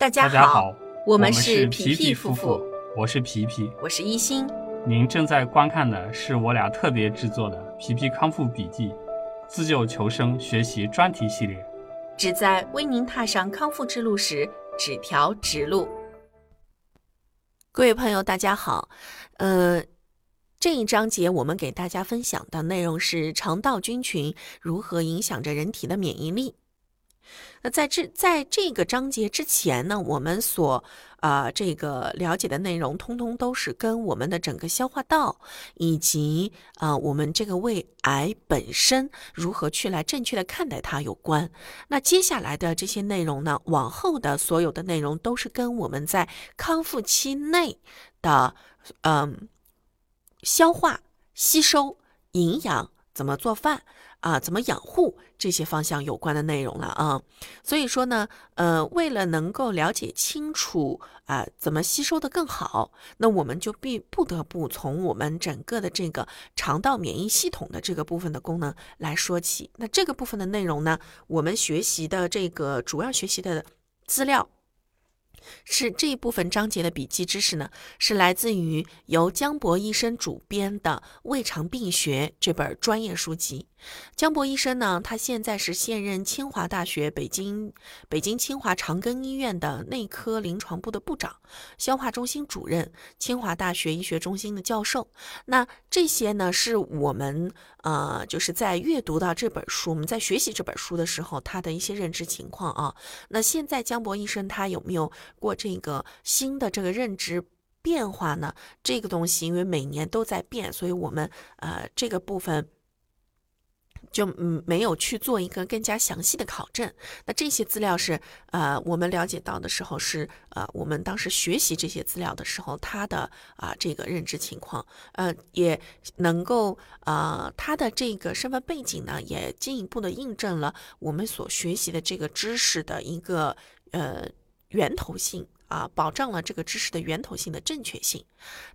大家大家好，我们是是皮皮皮夫妇，我是皮皮。我是一心。您正在观看的是我俩特别制作的《皮皮康复笔记》自救求生学习专题系列。旨在为您踏上康复之路时指条直路。各位朋友，大家好。呃，这一章节我们给大家分享的内容是肠道菌群如何影响着人体的免疫力。那在这在这个章节之前呢，我们所呃这个了解的内容，通通都是跟我们的整个消化道以及呃我们这个胃癌本身如何去来正确的看待它有关。那接下来的这些内容呢，往后的所有的内容都是跟我们在康复期内的嗯、消化、吸收、营养、怎么做饭啊、怎么养护这些方向有关的内容了啊。所以说呢，呃，为了能够了解清楚啊、怎么吸收的更好，那我们就必不得不从我们整个的这个肠道免疫系统的这个部分的功能来说起。那这个部分的内容呢，我们学习的这个主要学习的资料。是这一部分章节的笔记知识呢，是来自于由江博医生主编的《胃肠病学》这本专业书籍。江博医生呢，他现在是现任清华大学北京北京清华长庚医院的内科临床部的部长、消化中心主任、清华大学医学中心的教授。那这些呢，是我们呃，就是在阅读到这本书，我们在学习这本书的时候，他的一些认知情况啊。那现在江博医生他有没有过这个新的这个认知？变化呢？这个东西因为每年都在变，所以我们呃这个部分就嗯没有去做一个更加详细的考证。那这些资料是呃我们了解到的时候是呃我们当时学习这些资料的时候他的啊、这个认知情况，呃也能够呃他的这个身份背景呢也进一步的印证了我们所学习的这个知识的一个呃源头性。啊，保障了这个知识的源头性的正确性。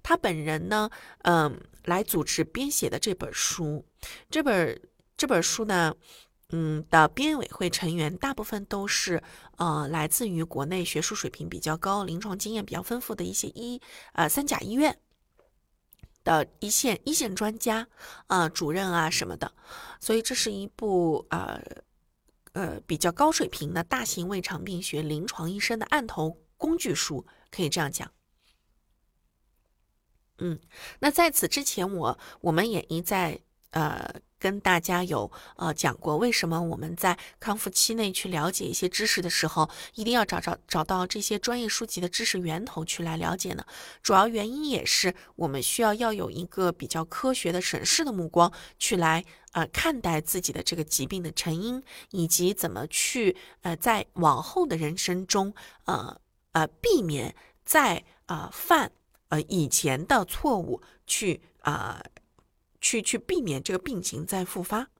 他本人呢，嗯，来组织编写的这本书，这本这本书呢，嗯的编委会成员大部分都是呃来自于国内学术水平比较高、临床经验比较丰富的一些医呃三甲医院的一线一线专家啊、呃主任啊什么的，所以这是一部呃呃比较高水平的大型胃肠病学临床医生的案头工具书，可以这样讲。嗯，那在此之前我，我们也一再呃跟大家有呃讲过，为什么我们在康复期内去了解一些知识的时候，一定要找找找到这些专业书籍的知识源头去来了解呢？主要原因也是我们需要要有一个比较科学的审视的目光去来呃看待自己的这个疾病的成因，以及怎么去呃在往后的人生中呃呃避免再呃犯呃以前的错误去啊、去去避免这个病情再复发。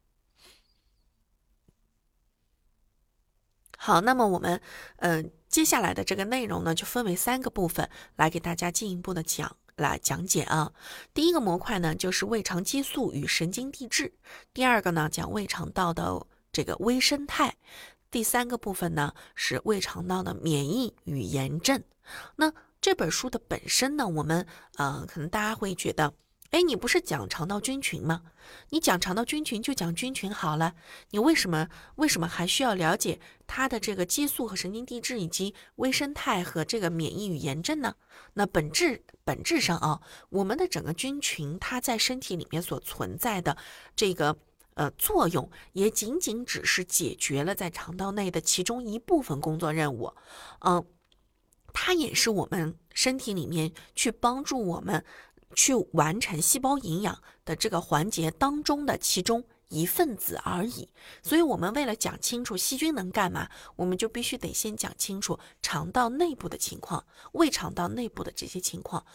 好，那么我们嗯、接下来的这个内容呢，就分为三个部分来给大家进一步的讲来讲解啊。第一个模块呢，就是胃肠激素与神经递质；第二个呢，讲胃肠道的这个微生态；第三个部分呢，是胃肠道的免疫与炎症。那这本书的本身呢，我们呃，可能大家会觉得，哎，你不是讲肠道菌群吗？你讲肠道菌群就讲菌群好了，你为什么为什么还需要了解它的这个激素和神经递质以及微生态和这个免疫与炎症呢？那本质本质上啊，我们的整个菌群它在身体里面所存在的这个。呃，作用也仅仅只是解决了在肠道内的其中一部分工作任务，嗯、它也是我们身体里面去帮助我们去完成细胞营养的这个环节当中的其中一份子而已。所以，我们为了讲清楚细菌能干嘛，我们就必须得先讲清楚肠道内部的情况，胃肠道内部的这些情况。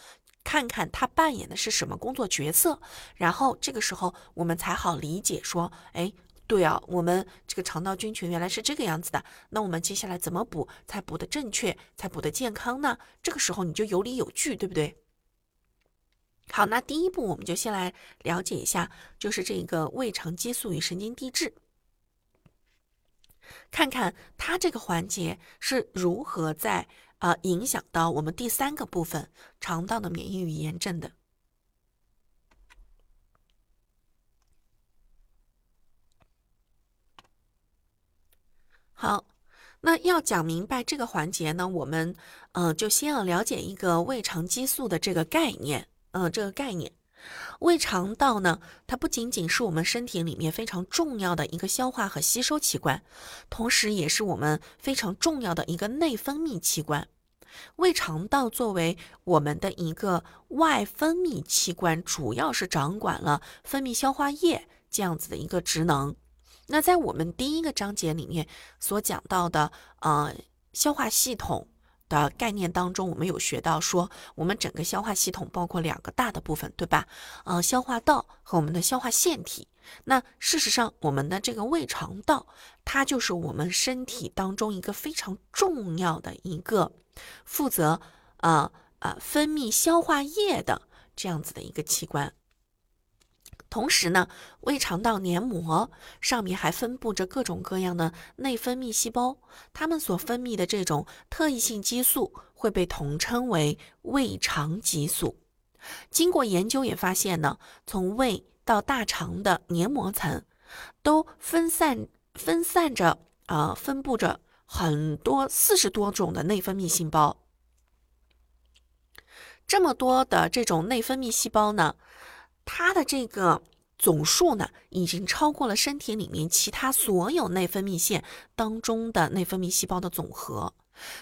看看它扮演的是什么工作角色，然后这个时候我们才好理解说，哎，对啊，我们这个肠道菌群原来是这个样子的，那我们接下来怎么补才补得正确，才补得健康呢？这个时候你就有理有据，对不对？好，那第一步我们就先来了解一下，就是这个胃肠激素与神经递质。看看它这个环节是如何在呃影响到我们第三个部分肠道的免疫与炎症的。好，那要讲明白这个环节呢，我们嗯就先要了解一个胃肠激素的这个概念，嗯，这个概念。胃肠道呢，它不仅仅是我们身体里面非常重要的一个消化和吸收器官，同时也是我们非常重要的一个内分泌器官。胃肠道作为我们的一个外分泌器官，主要是掌管了分泌消化液这样子的一个职能。那在我们第一个章节里面所讲到的，呃，消化系统。的概念当中，我们有学到说，我们整个消化系统包括两个大的部分，对吧？呃，消化道和我们的消化腺体。那事实上，我们的这个胃肠道，它就是我们身体当中一个非常重要的一个负责呃呃分泌消化液的这样子的一个器官。同时呢，胃肠道黏膜上面还分布着各种各样的内分泌细胞，它们所分泌的这种特异性激素会被统称为胃肠激素。经过研究也发现呢，从胃到大肠的黏膜层都分散分散着啊，分布着很多四十多种的内分泌细胞。这么多的这种内分泌细胞呢？它的这个总数呢，已经超过了身体里面其他所有内分泌腺当中的内分泌细胞的总和。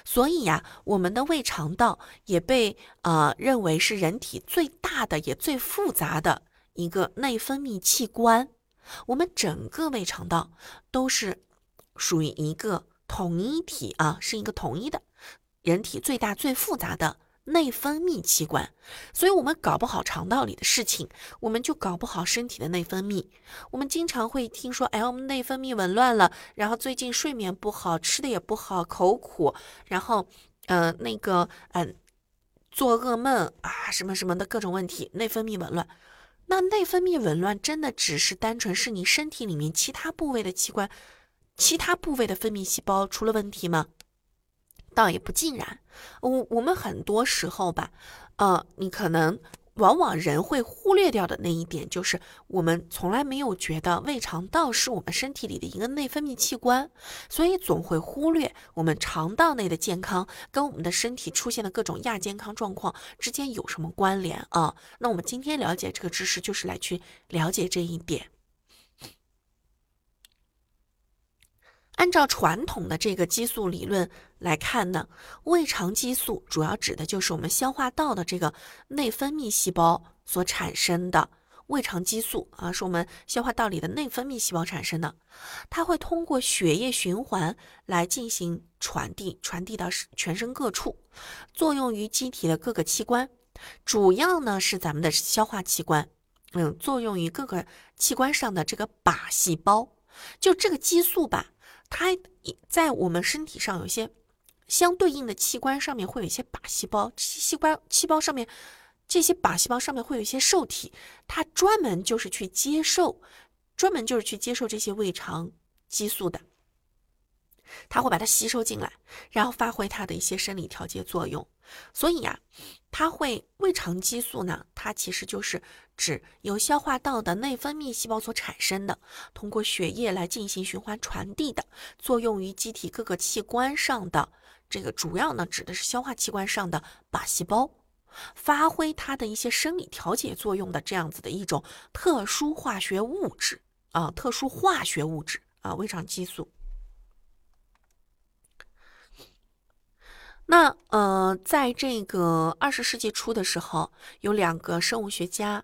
所以呀，我们的胃肠道也被呃认为是人体最大的也最复杂的一个内分泌器官。我们整个胃肠道都是属于一个统一体啊，是一个统一的，人体最大最复杂的。内分泌器官，所以我们搞不好肠道里的事情，我们就搞不好身体的内分泌。我们经常会听说，哎，我们内分泌紊乱了，然后最近睡眠不好，吃的也不好，口苦，然后，呃，那个，嗯，做噩梦啊，什么什么的各种问题，内分泌紊乱。那内分泌紊乱真的只是单纯是你身体里面其他部位的器官、其他部位的分泌细胞出了问题吗？倒也不尽然，我我们很多时候吧，呃，你可能往往人会忽略掉的那一点，就是我们从来没有觉得胃肠道是我们身体里的一个内分泌器官，所以总会忽略我们肠道内的健康跟我们的身体出现的各种亚健康状况之间有什么关联啊？那我们今天了解这个知识，就是来去了解这一点。按照传统的这个激素理论来看呢，胃肠激素主要指的就是我们消化道的这个内分泌细胞所产生的胃肠激素啊，是我们消化道里的内分泌细胞产生的。它会通过血液循环来进行传递，传递到全身各处，作用于机体的各个器官，主要呢是咱们的消化器官，嗯，作用于各个器官上的这个靶细胞，就这个激素吧。它在我们身体上有些相对应的器官上面会有一些靶细胞，这些细胞细胞上面这些靶细胞上面会有一些受体，它专门就是去接受，专门就是去接受这些胃肠激素的。它会把它吸收进来，然后发挥它的一些生理调节作用。所以呀，它会胃肠激素呢，它其实就是指由消化道的内分泌细胞所产生的，通过血液来进行循环传递的，作用于机体各个器官上的这个主要呢，指的是消化器官上的靶细胞，发挥它的一些生理调节作用的这样子的一种特殊化学物质啊，特殊化学物质啊，胃肠激素。那呃，在这个二十世纪初的时候，有两个生物学家，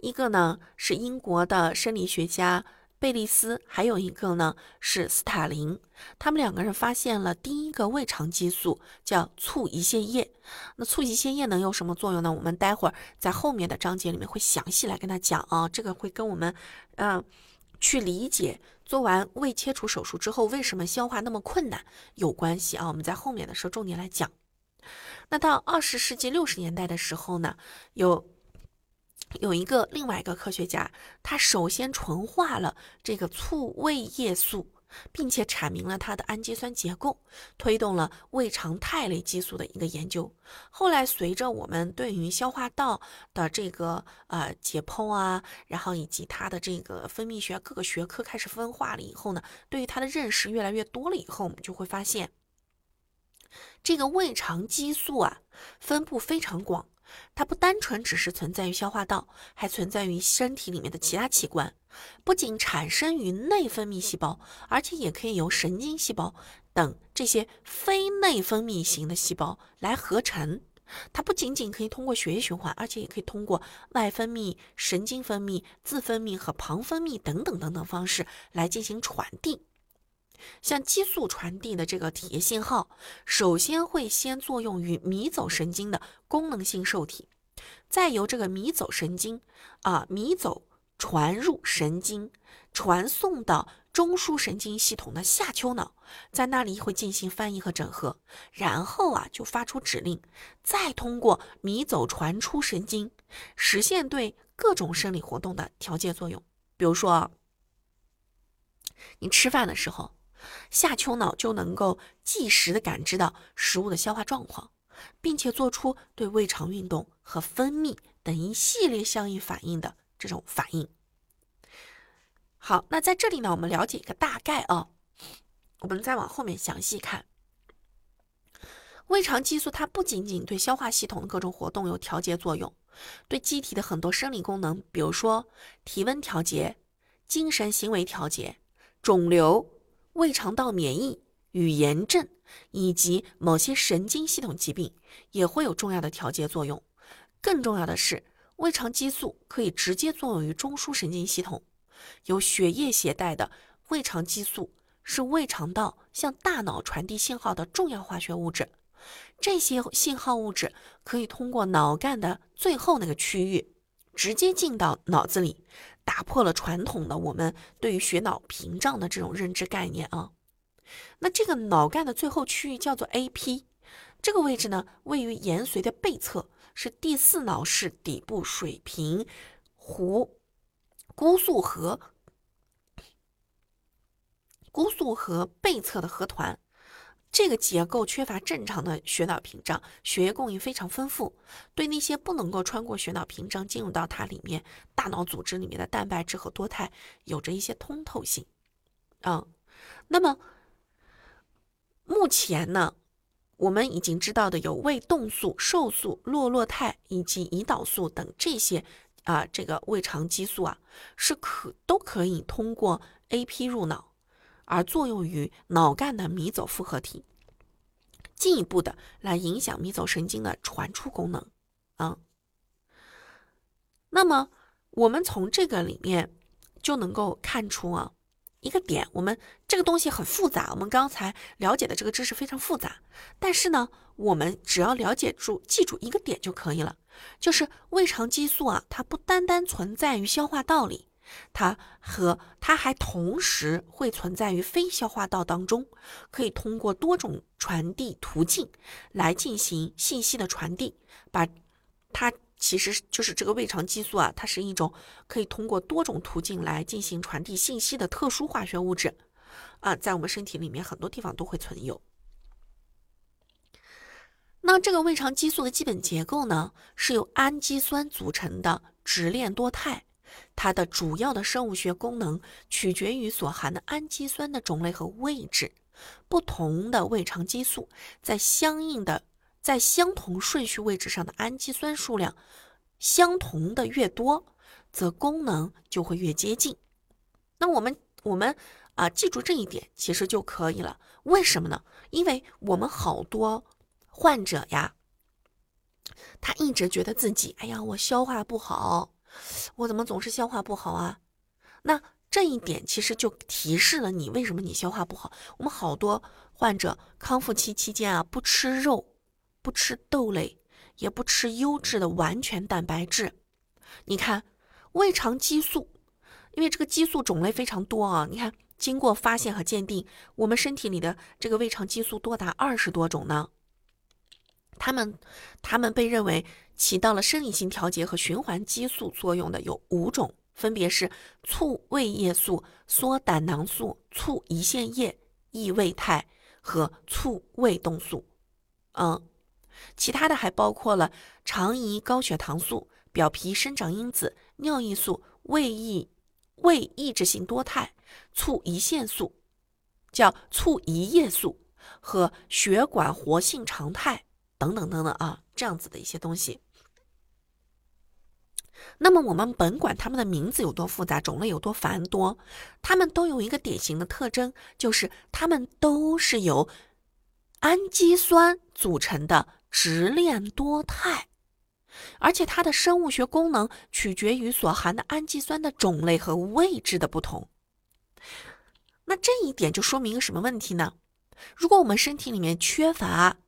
一个呢是英国的生理学家贝利斯，还有一个呢是斯塔林。他们两个人发现了第一个胃肠激素，叫促胰腺液。那促胰腺液能有什么作用呢？我们待会儿在后面的章节里面会详细来跟他讲啊。这个会跟我们嗯去理解做完胃切除手术之后为什么消化那么困难有关系啊。我们在后面的时候重点来讲。那到二十世纪六十年代的时候呢，有有一个另外一个科学家，他首先纯化了这个促胃液素并且阐明了它的氨基酸结构，推动了胃肠肽类激素的一个研究。后来，随着我们对于消化道的这个呃解剖啊，然后以及它的这个分泌学各个学科开始分化了以后呢，对于它的认识越来越多了以后，我们就会发现，这个胃肠激素啊分布非常广。它不单纯只是存在于消化道，还存在于身体里面的其他器官。不仅产生于内分泌细胞，而且也可以由神经细胞等这些非内分泌型的细胞来合成。它不仅仅可以通过血液循环，而且也可以通过外分泌、神经分泌、自分泌和旁分泌等等等等方式来进行传递。像激素传递的这个体液信号，首先会先作用于迷走神经的功能性受体，再由这个迷走神经啊迷走传入神经，传送到中枢神经系统的下丘脑，在那里会进行翻译和整合，然后啊就发出指令，再通过迷走传出神经，实现对各种生理活动的调节作用。比如说，你吃饭的时候。下丘脑就能够即时的感知到食物的消化状况，并且做出对胃肠运动和分泌等一系列相应反应的这种反应。好，那在这里呢，我们了解一个大概啊，我们再往后面详细看。胃肠激素它不仅仅对消化系统的各种活动有调节作用，对机体的很多生理功能，比如说体温调节、精神行为调节、肿瘤。胃肠道免疫与炎症以及某些神经系统疾病也会有重要的调节作用。更重要的是，胃肠激素可以直接作用于中枢神经系统。由血液携带的胃肠激素是胃肠道向大脑传递信号的重要化学物质。这些信号物质可以通过脑干的最后那个区域，直接进到脑子里。打破了传统的我们对于血脑屏障的这种认知概念啊。那这个脑干的最后区域叫做 AP，这个位置呢位于延髓的背侧，是第四脑室底部水平弧孤素核孤素核背侧的核团。这个结构缺乏正常的血脑屏障，血液供应非常丰富，对那些不能够穿过血脑屏障进入到它里面大脑组织里面的蛋白质和多肽有着一些通透性。嗯，那么目前呢，我们已经知道的有胃动素、瘦素、洛洛肽以及胰岛素等这些啊，这个胃肠激素啊，是可都可以通过 AP 入脑。而作用于脑干的迷走复合体，进一步的来影响迷走神经的传出功能。啊，那么我们从这个里面就能够看出啊一个点，我们这个东西很复杂，我们刚才了解的这个知识非常复杂，但是呢，我们只要了解住、记住一个点就可以了，就是胃肠激素啊，它不单单存在于消化道里。它和它还同时会存在于非消化道当中，可以通过多种传递途径来进行信息的传递。把它其实就是这个胃肠激素啊，它是一种可以通过多种途径来进行传递信息的特殊化学物质啊，在我们身体里面很多地方都会存有。那这个胃肠激素的基本结构呢，是由氨基酸组成的直链多肽。它的主要的生物学功能取决于所含的氨基酸的种类和位置。不同的胃肠激素在相应的在相同顺序位置上的氨基酸数量相同的越多，则功能就会越接近。那我们我们啊记住这一点其实就可以了。为什么呢？因为我们好多患者呀，他一直觉得自己哎呀我消化不好。我怎么总是消化不好啊？那这一点其实就提示了你为什么你消化不好。我们好多患者康复期期间啊，不吃肉，不吃豆类，也不吃优质的完全蛋白质。你看胃肠激素，因为这个激素种类非常多啊。你看，经过发现和鉴定，我们身体里的这个胃肠激素多达二十多种呢。他们，他们被认为。起到了生理性调节和循环激素作用的有五种，分别是促胃液素、缩胆囊素、促胰腺液、益胃肽和促胃动素。嗯，其他的还包括了肠胰高血糖素、表皮生长因子、尿液素、胃抑胃抑制性多肽、促胰腺素，叫促胰液素和血管活性常态等等等等啊，这样子的一些东西。那么我们甭管它们的名字有多复杂，种类有多繁多，它们都有一个典型的特征，就是它们都是由氨基酸组成的直链多肽，而且它的生物学功能取决于所含的氨基酸的种类和位置的不同。那这一点就说明一个什么问题呢？如果我们身体里面缺乏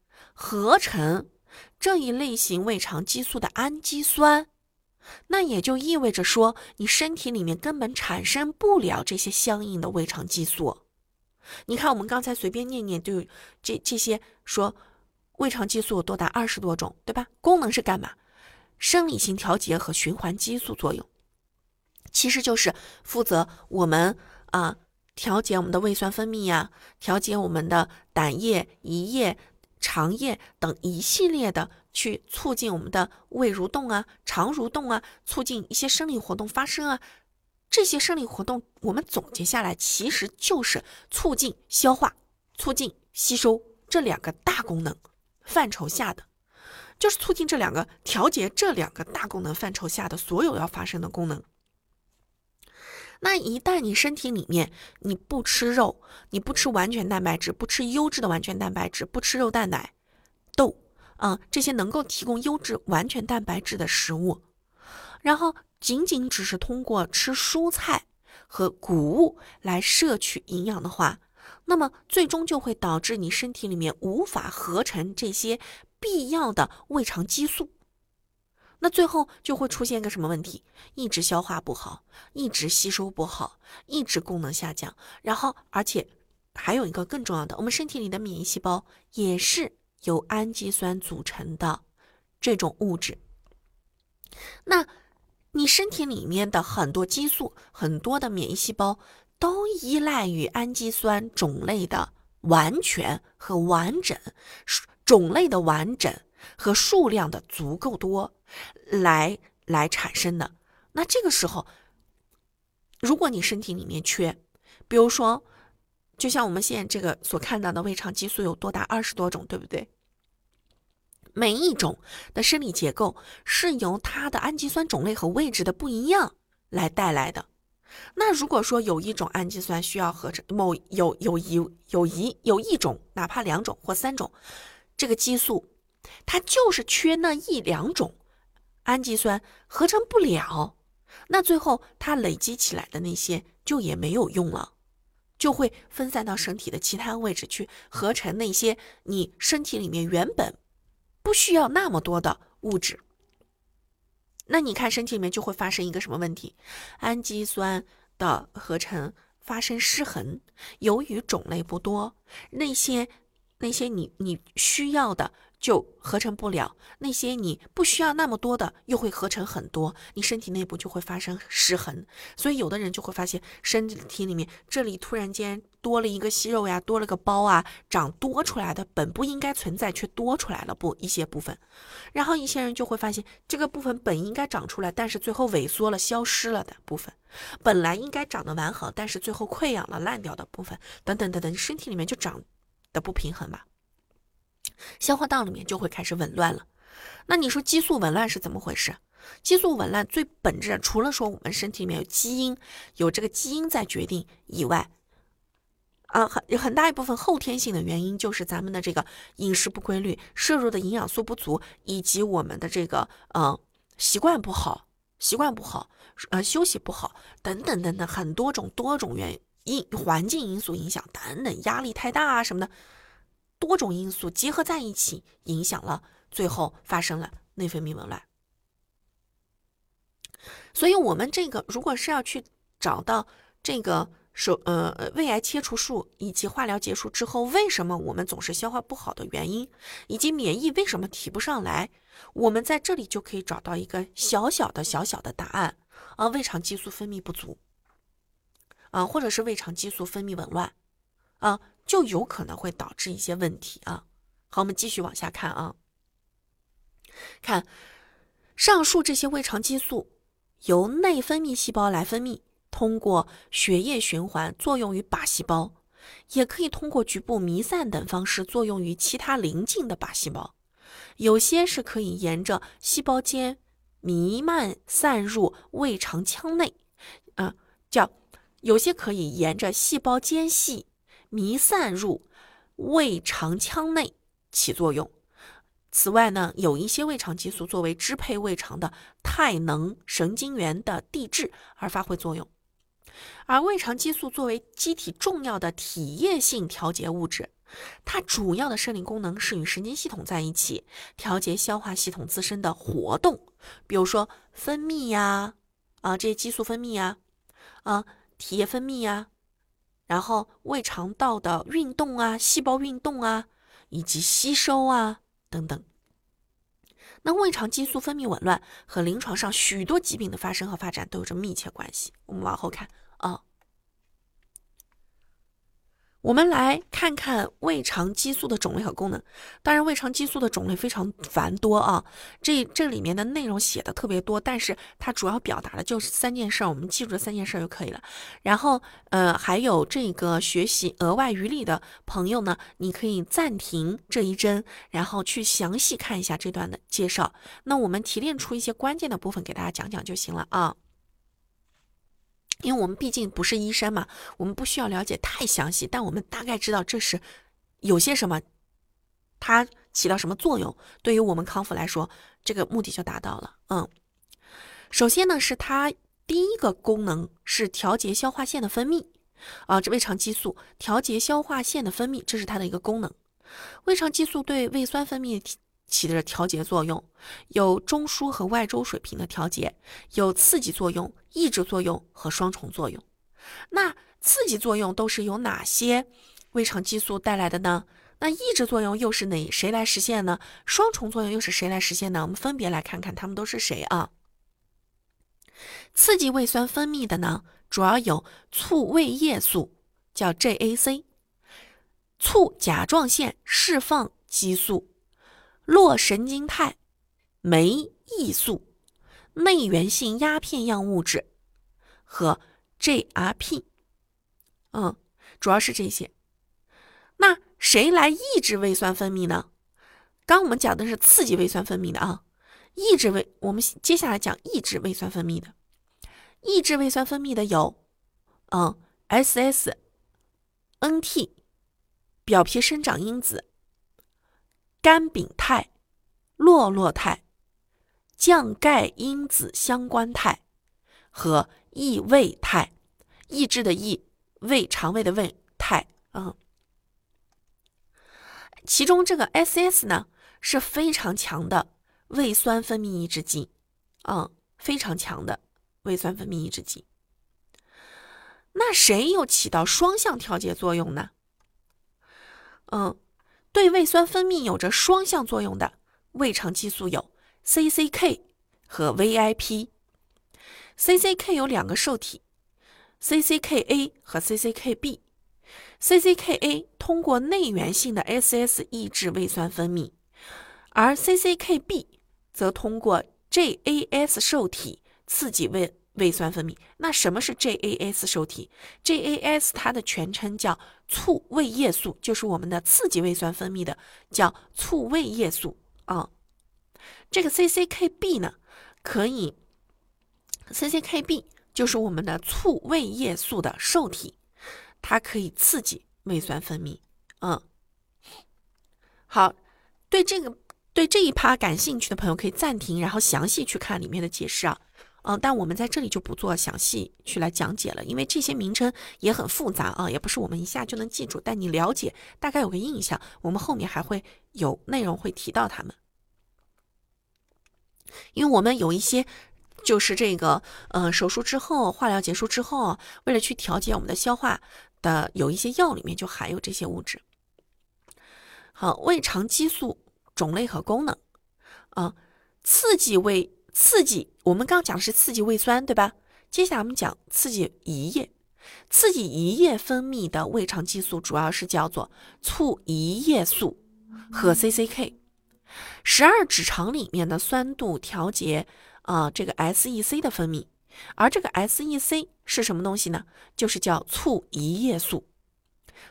合成这一类型胃肠激素的氨基酸，那也就意味着说，你身体里面根本产生不了这些相应的胃肠激素。你看，我们刚才随便念念，就这这些说，胃肠激素多达二十多种，对吧？功能是干嘛？生理性调节和循环激素作用，其实就是负责我们啊调节我们的胃酸分泌呀，调节我们的胆液、胰液、肠液等一系列的。去促进我们的胃蠕动啊、肠蠕动啊，促进一些生理活动发生啊。这些生理活动，我们总结下来，其实就是促进消化、促进吸收这两个大功能范畴下的，就是促进这两个调节这两个大功能范畴下的所有要发生的功能。那一旦你身体里面你不吃肉，你不吃完全蛋白质，不吃优质的完全蛋白质，不吃肉蛋奶豆。啊，这些能够提供优质完全蛋白质的食物，然后仅仅只是通过吃蔬菜和谷物来摄取营养的话，那么最终就会导致你身体里面无法合成这些必要的胃肠激素，那最后就会出现一个什么问题？一直消化不好，一直吸收不好，一直功能下降，然后而且还有一个更重要的，我们身体里的免疫细胞也是。由氨基酸组成的这种物质，那你身体里面的很多激素、很多的免疫细胞都依赖于氨基酸种类的完全和完整，种类的完整和数量的足够多来来产生的。那这个时候，如果你身体里面缺，比如说。就像我们现在这个所看到的胃肠激素有多达二十多种，对不对？每一种的生理结构是由它的氨基酸种类和位置的不一样来带来的。那如果说有一种氨基酸需要合成某有有一有一有一种，哪怕两种或三种，这个激素它就是缺那一两种氨基酸合成不了，那最后它累积起来的那些就也没有用了。就会分散到身体的其他位置去合成那些你身体里面原本不需要那么多的物质。那你看身体里面就会发生一个什么问题？氨基酸的合成发生失衡，由于种类不多，那些那些你你需要的。就合成不了那些你不需要那么多的，又会合成很多，你身体内部就会发生失衡。所以有的人就会发现身体里面这里突然间多了一个息肉呀，多了个包啊，长多出来的本不应该存在却多出来了不一些部分。然后一些人就会发现这个部分本应该长出来，但是最后萎缩了、消失了的部分，本来应该长得完好，但是最后溃疡了、烂掉的部分，等等等等，身体里面就长的不平衡吧。消化道里面就会开始紊乱了，那你说激素紊乱是怎么回事？激素紊乱最本质除了说我们身体里面有基因，有这个基因在决定以外，啊，很很大一部分后天性的原因就是咱们的这个饮食不规律，摄入的营养素不足，以及我们的这个嗯习惯不好，习惯不好，呃休息不好等等等等很多种多种原因环境因素影响等等压力太大啊什么的。多种因素结合在一起，影响了，最后发生了内分泌紊乱。所以，我们这个如果是要去找到这个手呃胃癌切除术以及化疗结束之后，为什么我们总是消化不好的原因，以及免疫为什么提不上来，我们在这里就可以找到一个小小的小小的答案。啊，胃肠激素分泌不足，啊，或者是胃肠激素分泌紊乱，啊，就有可能会导致一些问题啊。好，我们继续往下看啊，看上述这些胃肠激素由内分泌细胞来分泌，通过血液循环作用于靶细胞，也可以通过局部弥散等方式作用于其他邻近的靶细胞。有些是可以沿着细胞间弥漫散入胃肠腔内，啊，叫有些可以沿着细胞间隙弥散入胃肠腔内起作用。此外呢，有一些胃肠激素作为支配胃肠的肽能神经元的递质而发挥作用，而胃肠激素作为机体重要的体液性调节物质。它主要的生理功能是与神经系统在一起，调节消化系统自身的活动，比如说分泌呀，啊这些激素分泌呀，啊体液分泌呀，然后胃肠道的运动啊，细胞运动啊，以及吸收啊等等。那胃肠激素分泌紊乱和临床上许多疾病的发生和发展都有着密切关系。我们往后看啊。我们来看看胃肠激素的种类和功能。当然，胃肠激素的种类非常繁多啊，这这里面的内容写的特别多，但是它主要表达的就是三件事儿，我们记住这三件事儿就可以了。然后，呃，还有这个学习额外余力的朋友呢，你可以暂停这一帧，然后去详细看一下这段的介绍。那我们提炼出一些关键的部分给大家讲讲就行了啊。因为我们毕竟不是医生嘛，我们不需要了解太详细，但我们大概知道这是有些什么，它起到什么作用，对于我们康复来说，这个目的就达到了。嗯，首先呢，是它第一个功能是调节消化腺的分泌啊，这胃肠激素调节消化腺的分泌，这是它的一个功能。胃肠激素对胃酸分泌。起着调节作用，有中枢和外周水平的调节，有刺激作用、抑制作用和双重作用。那刺激作用都是由哪些胃肠激素带来的呢？那抑制作用又是哪谁来实现呢？双重作用又是谁来实现呢？我们分别来看看他们都是谁啊？刺激胃酸分泌的呢，主要有促胃液素，叫 JAC，促甲状腺释放激素。络神经肽、酶抑素、内源性鸦片样物质和 GRP，嗯，主要是这些。那谁来抑制胃酸分泌呢？刚我们讲的是刺激胃酸分泌的啊，抑制胃，我们接下来讲抑制胃酸分泌的。抑制胃酸分泌的有，嗯，SS、NT、表皮生长因子。甘丙肽、酪酪肽、降钙因子相关肽和益胃肽，抑制的抑，胃肠胃的胃肽嗯。其中这个 SS 呢是非常强的胃酸分泌抑制剂，嗯，非常强的胃酸分泌抑制剂。那谁又起到双向调节作用呢？嗯。对胃酸分泌有着双向作用的胃肠激素有 CCK 和 VIP。CCK 有两个受体，CCKA 和 CCKB。CCKA 通过内源性的 SS 抑制胃酸分泌，而 CCKB 则通过 JAS 受体刺激胃。胃酸分泌，那什么是 JAS 受体？JAS 它的全称叫促胃液素，就是我们的刺激胃酸分泌的，叫促胃液素啊。这个 CCKB 呢，可以 CCKB 就是我们的促胃液素的受体，它可以刺激胃酸分泌。嗯，好，对这个对这一趴感兴趣的朋友可以暂停，然后详细去看里面的解释啊。嗯，但我们在这里就不做详细去来讲解了，因为这些名称也很复杂啊，也不是我们一下就能记住。但你了解，大概有个印象，我们后面还会有内容会提到他们。因为我们有一些就是这个，呃，手术之后，化疗结束之后，为了去调节我们的消化的，有一些药里面就含有这些物质。好，胃肠激素种类和功能，啊，刺激胃。刺激，我们刚讲的是刺激胃酸，对吧？接下来我们讲刺激胰液，刺激胰液分泌的胃肠激素主要是叫做促胰液素和 CCK。十二指肠里面的酸度调节啊，这个 SEC 的分泌，而这个 SEC 是什么东西呢？就是叫促胰液素。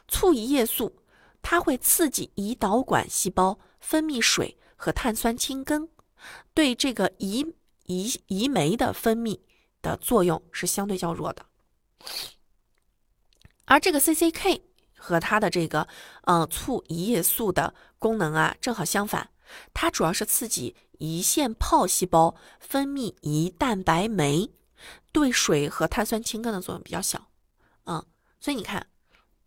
促胰液素它会刺激胰导管细胞分泌水和碳酸氢根，对这个胰胰胰酶的分泌的作用是相对较弱的。而这个 CCK 和它的这个呃促胰液素的功能啊，正好相反。它主要是刺激胰腺泡细胞分泌胰蛋白酶，对水和碳酸氢根的作用比较小，嗯，所以你看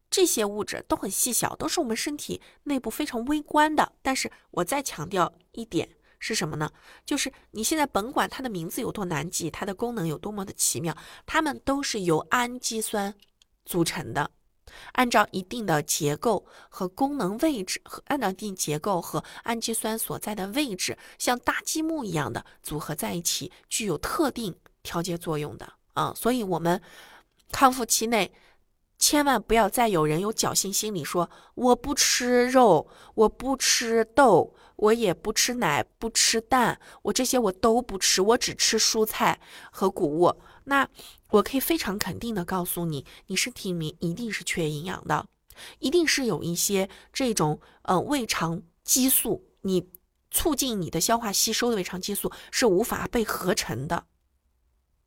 这些物质都很细小，都是我们身体内部非常微观的。但是我再强调一点是什么呢？就是你现在甭管它的名字有多难记，它的功能有多么的奇妙，它们都是由氨基酸组成的。按照一定的结构和功能位置，和按照一定结构和氨基酸所在的位置，像搭积木一样的组合在一起，具有特定调节作用的啊。所以，我们康复期内千万不要再有人有侥幸心理，说我不吃肉，我不吃豆，我也不吃奶，不吃蛋，我这些我都不吃，我只吃蔬菜和谷物。那我可以非常肯定的告诉你，你身体里面一定是缺营养的，一定是有一些这种呃胃肠激素，你促进你的消化吸收的胃肠激素是无法被合成的，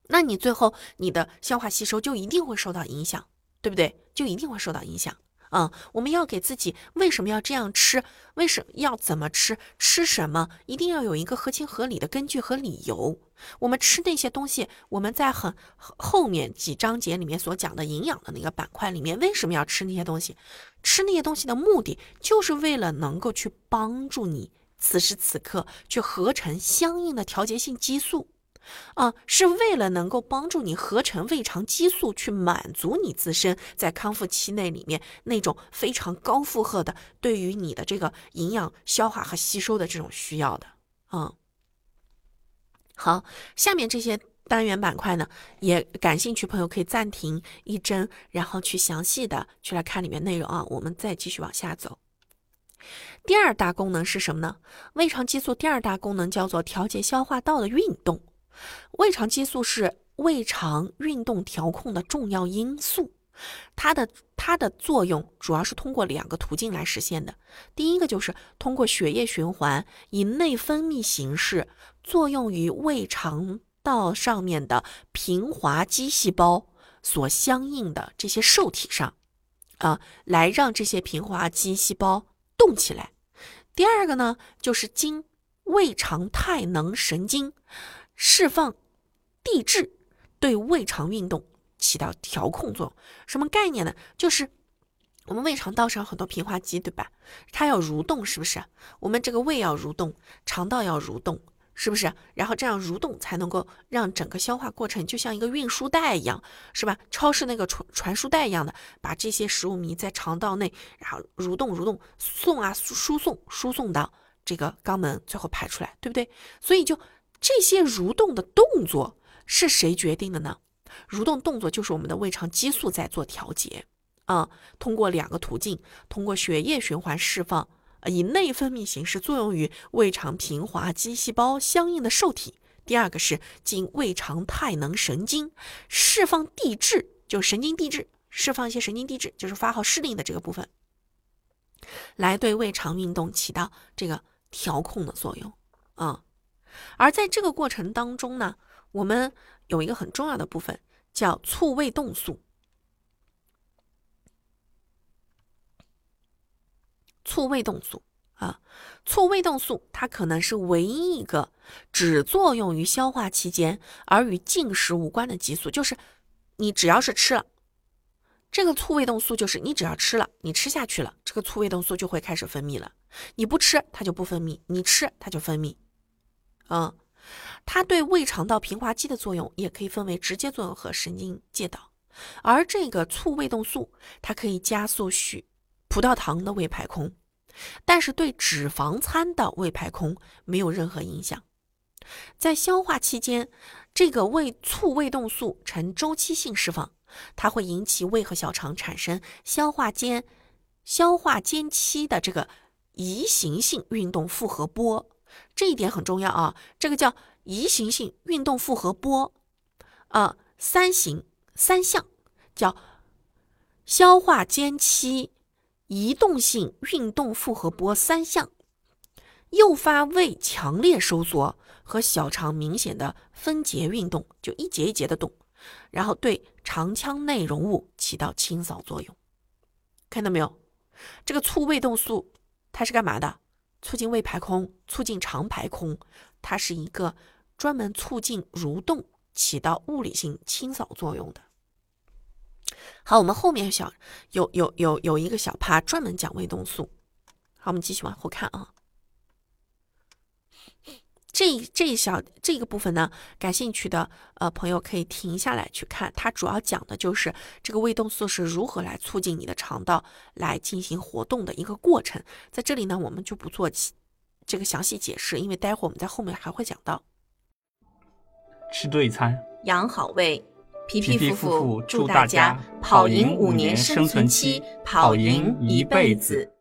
那你最后你的消化吸收就一定会受到影响，对不对？就一定会受到影响。嗯，我们要给自己为什么要这样吃？为什么要怎么吃？吃什么？一定要有一个合情合理的根据和理由。我们吃那些东西，我们在很后面几章节里面所讲的营养的那个板块里面，为什么要吃那些东西？吃那些东西的目的，就是为了能够去帮助你此时此刻去合成相应的调节性激素。啊，是为了能够帮助你合成胃肠激素，去满足你自身在康复期内里面那种非常高负荷的对于你的这个营养消化和吸收的这种需要的。嗯，好，下面这些单元板块呢，也感兴趣朋友可以暂停一帧，然后去详细的去来看里面内容啊。我们再继续往下走。第二大功能是什么呢？胃肠激素第二大功能叫做调节消化道的运动。胃肠激素是胃肠运动调控的重要因素，它的它的作用主要是通过两个途径来实现的。第一个就是通过血液循环，以内分泌形式作用于胃肠道上面的平滑肌细胞所相应的这些受体上，啊，来让这些平滑肌细胞动起来。第二个呢，就是经胃肠肽能神经。释放递质对胃肠运动起到调控作用，什么概念呢？就是我们胃肠道上很多平滑肌，对吧？它要蠕动，是不是？我们这个胃要蠕动，肠道要蠕动，是不是？然后这样蠕动才能够让整个消化过程就像一个运输带一样，是吧？超市那个传传输带一样的，把这些食物糜在肠道内，然后蠕动蠕动送啊输送输送到这个肛门，最后排出来，对不对？所以就。这些蠕动的动作是谁决定的呢？蠕动动作就是我们的胃肠激素在做调节啊。通过两个途径，通过血液循环释放，以内分泌形式作用于胃肠平滑肌细胞相应的受体。第二个是经胃肠肽能神经释放递质，就神经递质释放一些神经递质，就是发号施令的这个部分，来对胃肠运动起到这个调控的作用啊。而在这个过程当中呢，我们有一个很重要的部分叫促胃动素。促胃动素啊，促胃动素它可能是唯一一个只作用于消化期间而与进食无关的激素。就是你只要是吃了，这个促胃动素就是你只要吃了，你吃下去了，这个促胃动素就会开始分泌了。你不吃它就不分泌，你吃它就分泌。嗯，它对胃肠道平滑肌的作用也可以分为直接作用和神经介导，而这个促胃动素它可以加速许葡萄糖的胃排空，但是对脂肪餐的胃排空没有任何影响。在消化期间，这个胃促胃动素呈周期性释放，它会引起胃和小肠产生消化间消化间期的这个移行性运动复合波。这一点很重要啊，这个叫移行性运动复合波，啊，三型三项叫消化间期移动性运动复合波三项，诱发胃强烈收缩和小肠明显的分节运动，就一节一节的动，然后对肠腔内容物起到清扫作用。看到没有？这个促胃动素它是干嘛的？促进胃排空，促进肠排空，它是一个专门促进蠕动、起到物理性清扫作用的。好，我们后面小有有有有一个小趴专门讲胃动素。好，我们继续往后看啊。这这一小这个部分呢，感兴趣的呃朋友可以停下来去看，它主要讲的就是这个胃动素是如何来促进你的肠道来进行活动的一个过程。在这里呢，我们就不做这个详细解释，因为待会儿我们在后面还会讲到。吃对餐，养好胃，皮皮夫妇祝大家跑赢五年生存期，跑赢一辈子。